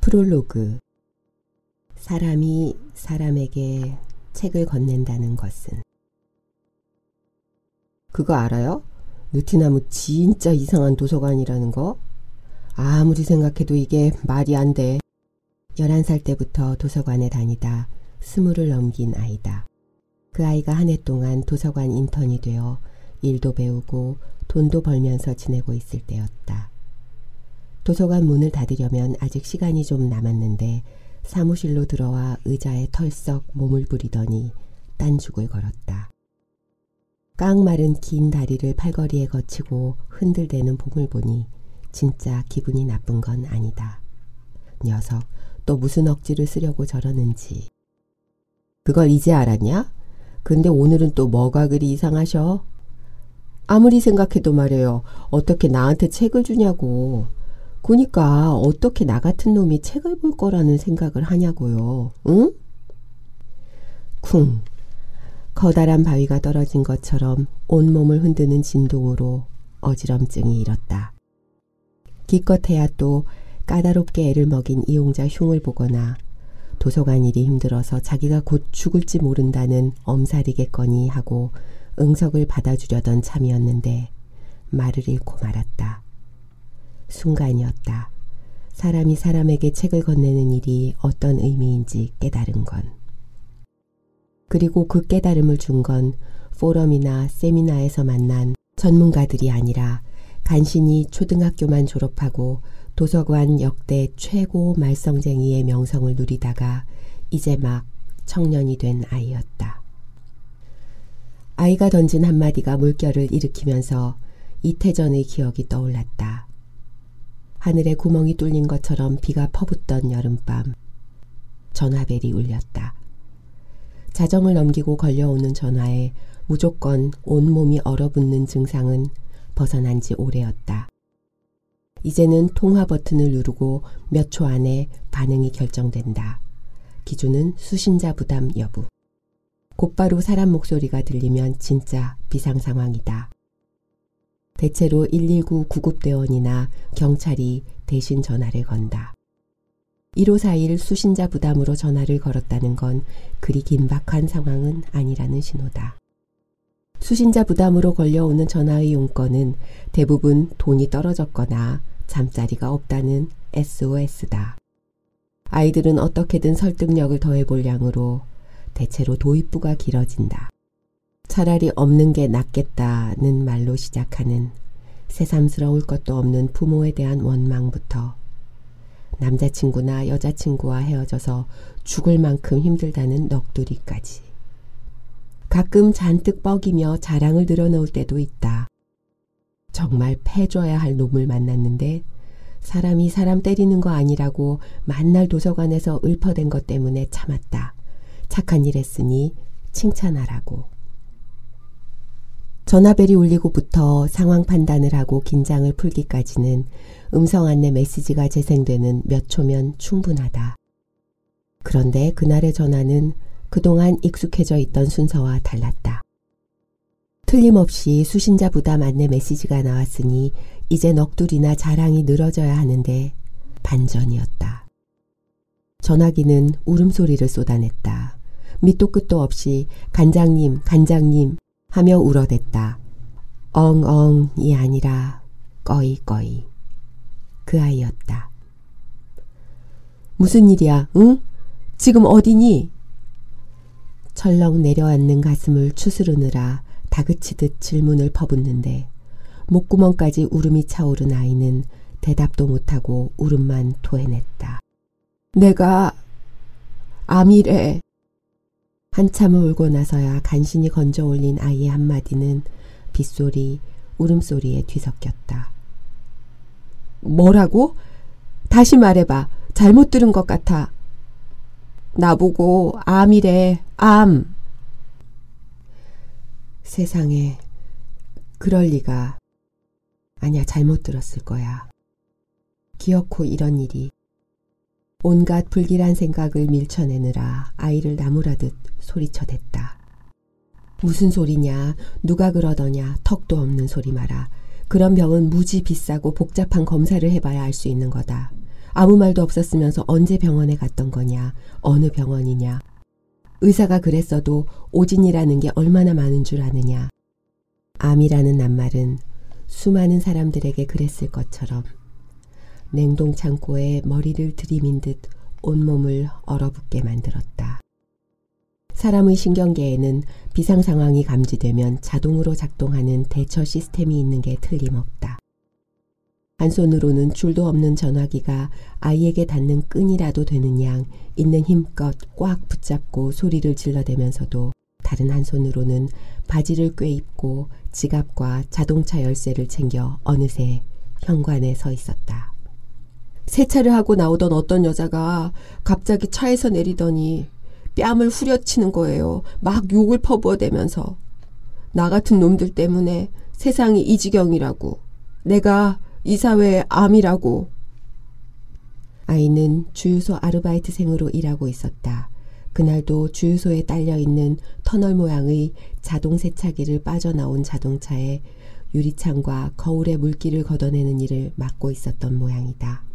프롤로그 사람이 사람에게 책을 건넨다는 것은 그거 알아요? 느티나무 진짜 이상한 도서관이라는 거? 아무리 생각해도 이게 말이 안 돼. 11살 때부터 도서관에 다니다 스물을 넘긴 아이다. 그 아이가 한 해 동안 도서관 인턴이 되어 일도 배우고 돈도 벌면서 지내고 있을 때였다. 도서관 문을 닫으려면 아직 시간이 좀 남았는데 사무실로 들어와 의자에 털썩 몸을 부리더니 딴죽을 걸었다. 깡마른 긴 다리를 팔걸이에 거치고 흔들대는 봄을 보니 진짜 기분이 나쁜 건 아니다. 녀석 또 무슨 억지를 쓰려고 저러는지. 그걸 이제 알았냐? 근데 오늘은 또 뭐가 그리 이상하셔? 아무리 생각해도 말이에요. 어떻게 나한테 책을 주냐고. 그니까 어떻게 나 같은 놈이 책을 볼 거라는 생각을 하냐고요. 응? 쿵. 커다란 바위가 떨어진 것처럼 온몸을 흔드는 진동으로 어지럼증이 일었다. 기껏해야 또 까다롭게 애를 먹인 이용자 흉을 보거나 도서관 일이 힘들어서 자기가 곧 죽을지 모른다는 엄살이겠거니 하고 응석을 받아주려던 참이었는데 말을 잃고 말았다. 순간이었다. 사람이 사람에게 책을 건네는 일이 어떤 의미인지 깨달은 건. 그리고 그 깨달음을 준 건 포럼이나 세미나에서 만난 전문가들이 아니라 간신히 초등학교만 졸업하고 도서관 역대 최고 말썽쟁이의 명성을 누리다가 이제 막 청년이 된 아이였다. 아이가 던진 한마디가 물결을 일으키면서 이태전의 기억이 떠올랐다. 하늘에 구멍이 뚫린 것처럼 비가 퍼붓던 여름밤. 전화벨이 울렸다. 자정을 넘기고 걸려오는 전화에 무조건 온몸이 얼어붙는 증상은 벗어난 지 오래였다. 이제는 통화 버튼을 누르고 몇 초 안에 반응이 결정된다. 기준은 수신자 부담 여부. 곧바로 사람 목소리가 들리면 진짜 비상 상황이다. 대체로 119 구급대원이나 경찰이 대신 전화를 건다. 1541 수신자 부담으로 전화를 걸었다는 건 그리 긴박한 상황은 아니라는 신호다. 수신자 부담으로 걸려오는 전화의 용건은 대부분 돈이 떨어졌거나 잠자리가 없다는 SOS다. 아이들은 어떻게든 설득력을 더해볼 양으로 대체로 도입부가 길어진다. 차라리 없는 게 낫겠다는 말로 시작하는 새삼스러울 것도 없는 부모에 대한 원망부터 남자친구나 여자친구와 헤어져서 죽을 만큼 힘들다는 넋두리까지. 가끔 잔뜩 뻐기며 자랑을 늘어놓을 때도 있다. 정말 패줘야 할 놈을 만났는데 사람이 사람 때리는 거 아니라고 만날 도서관에서 읊어댄 것 때문에 참았다. 착한 일 했으니 칭찬하라고. 전화벨이 울리고부터 상황 판단을 하고 긴장을 풀기까지는 음성 안내 메시지가 재생되는 몇 초면 충분하다. 그런데 그날의 전화는 그동안 익숙해져 있던 순서와 달랐다. 틀림없이 수신자 부담 안내 메시지가 나왔으니 이제 넋두리나 자랑이 늘어져야 하는데 반전이었다. 전화기는 울음소리를 쏟아냈다. 밑도 끝도 없이 간장님, 간장님 하며 울어댔다. 엉엉이 아니라 꺼이꺼이. 그 아이였다. 무슨 일이야, 응? 지금 어디니? 철렁 내려앉는 가슴을 추스르느라 다그치듯 질문을 퍼붓는데 목구멍까지 울음이 차오른 아이는 대답도 못하고 울음만 토해냈다. 내가 암이래. 한참을 울고 나서야 간신히 건져 올린 아이의 한마디는 빗소리, 울음소리에 뒤섞였다. 뭐라고? 다시 말해봐. 잘못 들은 것 같아. 나보고 암이래, 암. 세상에, 그럴 리가. 아니야, 잘못 들었을 거야. 기어코 이런 일이. 온갖 불길한 생각을 밀쳐내느라 아이를 나무라듯 소리쳐댔다. 무슨 소리냐, 누가 그러더냐, 턱도 없는 소리 마라. 그런 병은 무지 비싸고 복잡한 검사를 해봐야 알 수 있는 거다. 아무 말도 없었으면서 언제 병원에 갔던 거냐? 어느 병원이냐? 의사가 그랬어도 오진이라는 게 얼마나 많은 줄 아느냐? 암이라는 낱말은 수많은 사람들에게 그랬을 것처럼 냉동 창고에 머리를 들이민 듯 온몸을 얼어붙게 만들었다. 사람의 신경계에는 비상 상황이 감지되면 자동으로 작동하는 대처 시스템이 있는 게 틀림없다. 한 손으로는 줄도 없는 전화기가 아이에게 닿는 끈이라도 되는 양 있는 힘껏 꽉 붙잡고 소리를 질러대면서도 다른 한 손으로는 바지를 꿰입고 지갑과 자동차 열쇠를 챙겨 어느새 현관에 서 있었다. 세차를 하고 나오던 어떤 여자가 갑자기 차에서 내리더니 뺨을 후려치는 거예요. 막 욕을 퍼부어대면서. 나 같은 놈들 때문에 세상이 이 지경이라고. 내가 이 사회의 암이라고. 아이는 주유소 아르바이트생으로 일하고 있었다. 그날도 주유소에 딸려 있는 터널 모양의 자동 세차기를 빠져나온 자동차에 유리창과 거울의 물기를 걷어내는 일을 맡고 있었던 모양이다.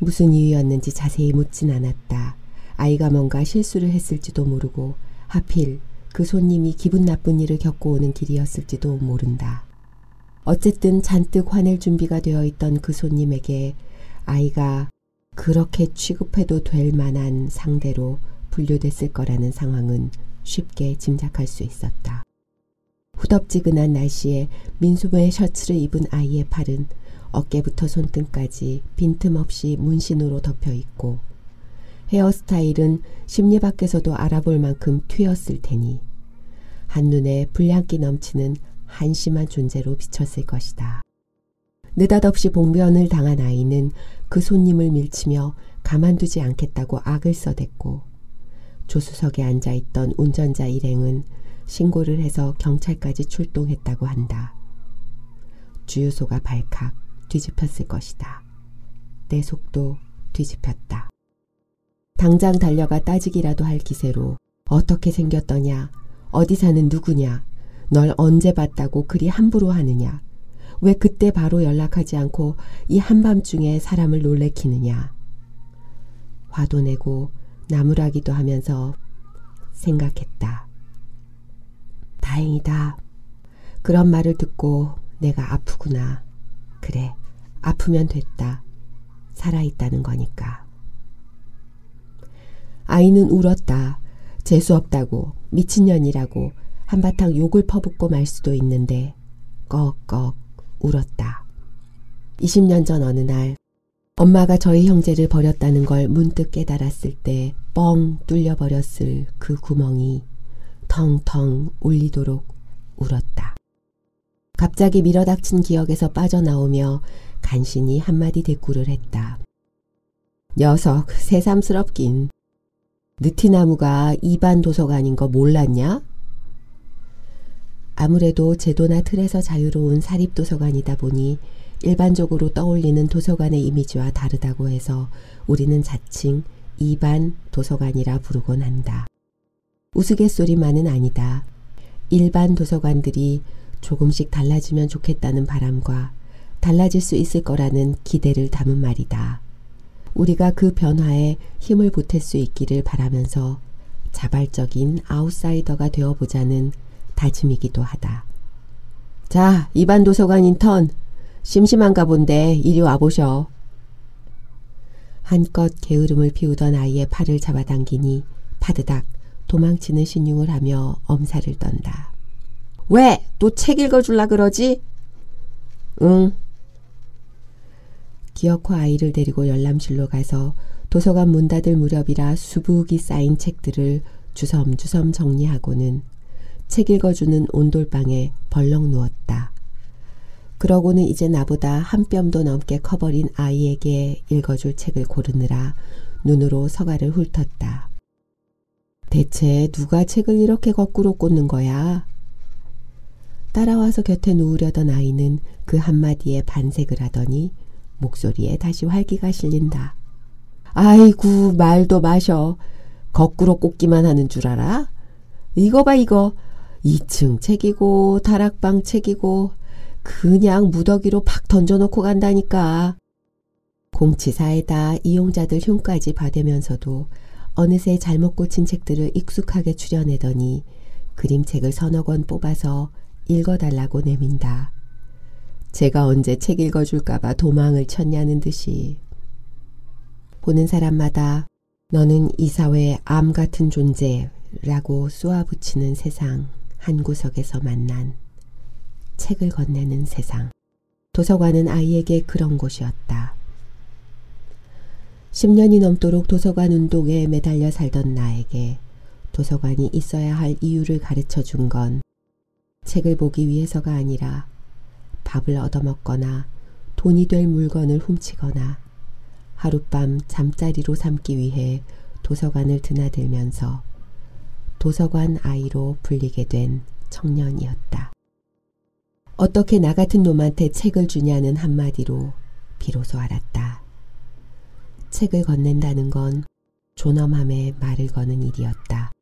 무슨 이유였는지 자세히 묻진 않았다. 아이가 뭔가 실수를 했을지도 모르고 하필 그 손님이 기분 나쁜 일을 겪고 오는 길이었을지도 모른다. 어쨌든 잔뜩 화낼 준비가 되어 있던 그 손님에게 아이가 그렇게 취급해도 될 만한 상대로 분류됐을 거라는 상황은 쉽게 짐작할 수 있었다. 후덥지근한 날씨에 민소매 셔츠를 입은 아이의 팔은 어깨부터 손등까지 빈틈없이 문신으로 덮여 있고 헤어스타일은 심리 밖에서도 알아볼 만큼 튀었을 테니 한눈에 불량기 넘치는 한심한 존재로 비쳤을 것이다. 느닷없이 봉변을 당한 아이는 그 손님을 밀치며 가만두지 않겠다고 악을 써댔고 조수석에 앉아있던 운전자 일행은 신고를 해서 경찰까지 출동했다고 한다. 주유소가 발칵 뒤집혔을 것이다. 내 속도 뒤집혔다. 당장 달려가 따지기라도 할 기세로 어떻게 생겼더냐, 어디 사는 누구냐, 널 언제 봤다고 그리 함부로 하느냐, 왜 그때 바로 연락하지 않고 이 한밤중에 사람을 놀래키느냐. 화도 내고 나무라기도 하면서 생각했다. 다행이다. 그런 말을 듣고 내가 아프구나. 그래, 아프면 됐다. 살아있다는 거니까. 아이는 울었다. 재수없다고, 미친년이라고, 한바탕 욕을 퍼붓고 말 수도 있는데, 꺽꺽 울었다. 20년 전 어느 날, 엄마가 저희 형제를 버렸다는 걸 문득 깨달았을 때 뻥 뚫려버렸을 그 구멍이 텅텅 울리도록 울었다. 갑자기 밀어닥친 기억에서 빠져나오며 간신히 한마디 대꾸를 했다. 녀석 새삼스럽긴. 느티나무가 이반 도서관인 거 몰랐냐? 아무래도 제도나 틀에서 자유로운 사립도서관이다 보니 일반적으로 떠올리는 도서관의 이미지와 다르다고 해서 우리는 자칭 이반 도서관이라 부르곤 한다. 우스갯소리만은 아니다. 일반 도서관들이 조금씩 달라지면 좋겠다는 바람과 달라질 수 있을 거라는 기대를 담은 말이다. 우리가 그 변화에 힘을 보탤 수 있기를 바라면서 자발적인 아웃사이더가 되어보자는 다짐이기도 하다. 자, 이반 도서관 인턴. 심심한가 본데 이리 와보셔. 한껏 게으름을 피우던 아이의 팔을 잡아당기니 파드닥 도망치는 신용을 하며 엄살을 떤다. 왜? 또 책 읽어줄라 그러지? 응. 기어코 아이를 데리고 열람실로 가서 도서관 문 닫을 무렵이라 수북이 쌓인 책들을 주섬주섬 정리하고는 책 읽어주는 온돌방에 벌렁 누웠다. 그러고는 이제 나보다 한 뼘도 넘게 커버린 아이에게 읽어줄 책을 고르느라 눈으로 서가를 훑었다. 대체 누가 책을 이렇게 거꾸로 꽂는 거야? 따라와서 곁에 누우려던 아이는 그 한마디에 반색을 하더니 목소리에 다시 활기가 실린다. 아이구 말도 마셔. 거꾸로 꽂기만 하는 줄 알아? 이거 봐 이거. 2층 책이고 다락방 책이고 그냥 무더기로 팍 던져놓고 간다니까. 공치사에다 이용자들 흉까지 받으면서도 어느새 잘못 고친 책들을 익숙하게 추려내더니 그림책을 서너 권 뽑아서 읽어달라고 내민다. 제가 언제 책 읽어줄까봐 도망을 쳤냐는 듯이. 보는 사람마다 너는 이 사회의 암 같은 존재라고 쏘아붙이는 세상 한 구석에서 만난 책을 건네는 세상. 도서관은 아이에게 그런 곳이었다. 10년이 넘도록 도서관 운동에 매달려 살던 나에게 도서관이 있어야 할 이유를 가르쳐 준 건 책을 보기 위해서가 아니라 밥을 얻어먹거나 돈이 될 물건을 훔치거나 하룻밤 잠자리로 삼기 위해 도서관을 드나들면서 도서관 아이로 불리게 된 청년이었다. 어떻게 나 같은 놈한테 책을 주냐는 한마디로 비로소 알았다. 책을 건넨다는 건 존엄함에 말을 거는 일이었다.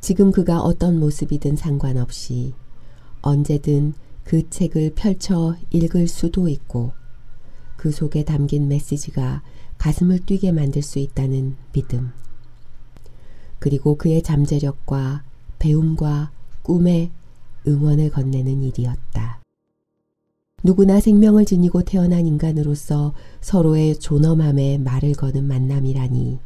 지금 그가 어떤 모습이든 상관없이 언제든 그 책을 펼쳐 읽을 수도 있고 그 속에 담긴 메시지가 가슴을 뛰게 만들 수 있다는 믿음. 그리고 그의 잠재력과 배움과 꿈에 응원을 건네는 일이었다. 누구나 생명을 지니고 태어난 인간으로서 서로의 존엄함에 말을 거는 만남이라니.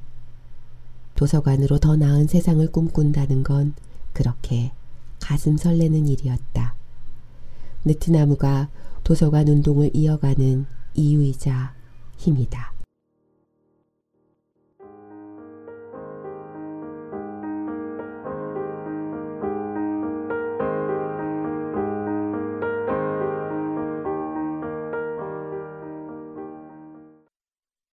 도서관으로 더 나은 세상을 꿈꾼다는 건 그렇게 가슴 설레는 일이었다. 느티나무가 도서관 운동을 이어가는 이유이자 힘이다.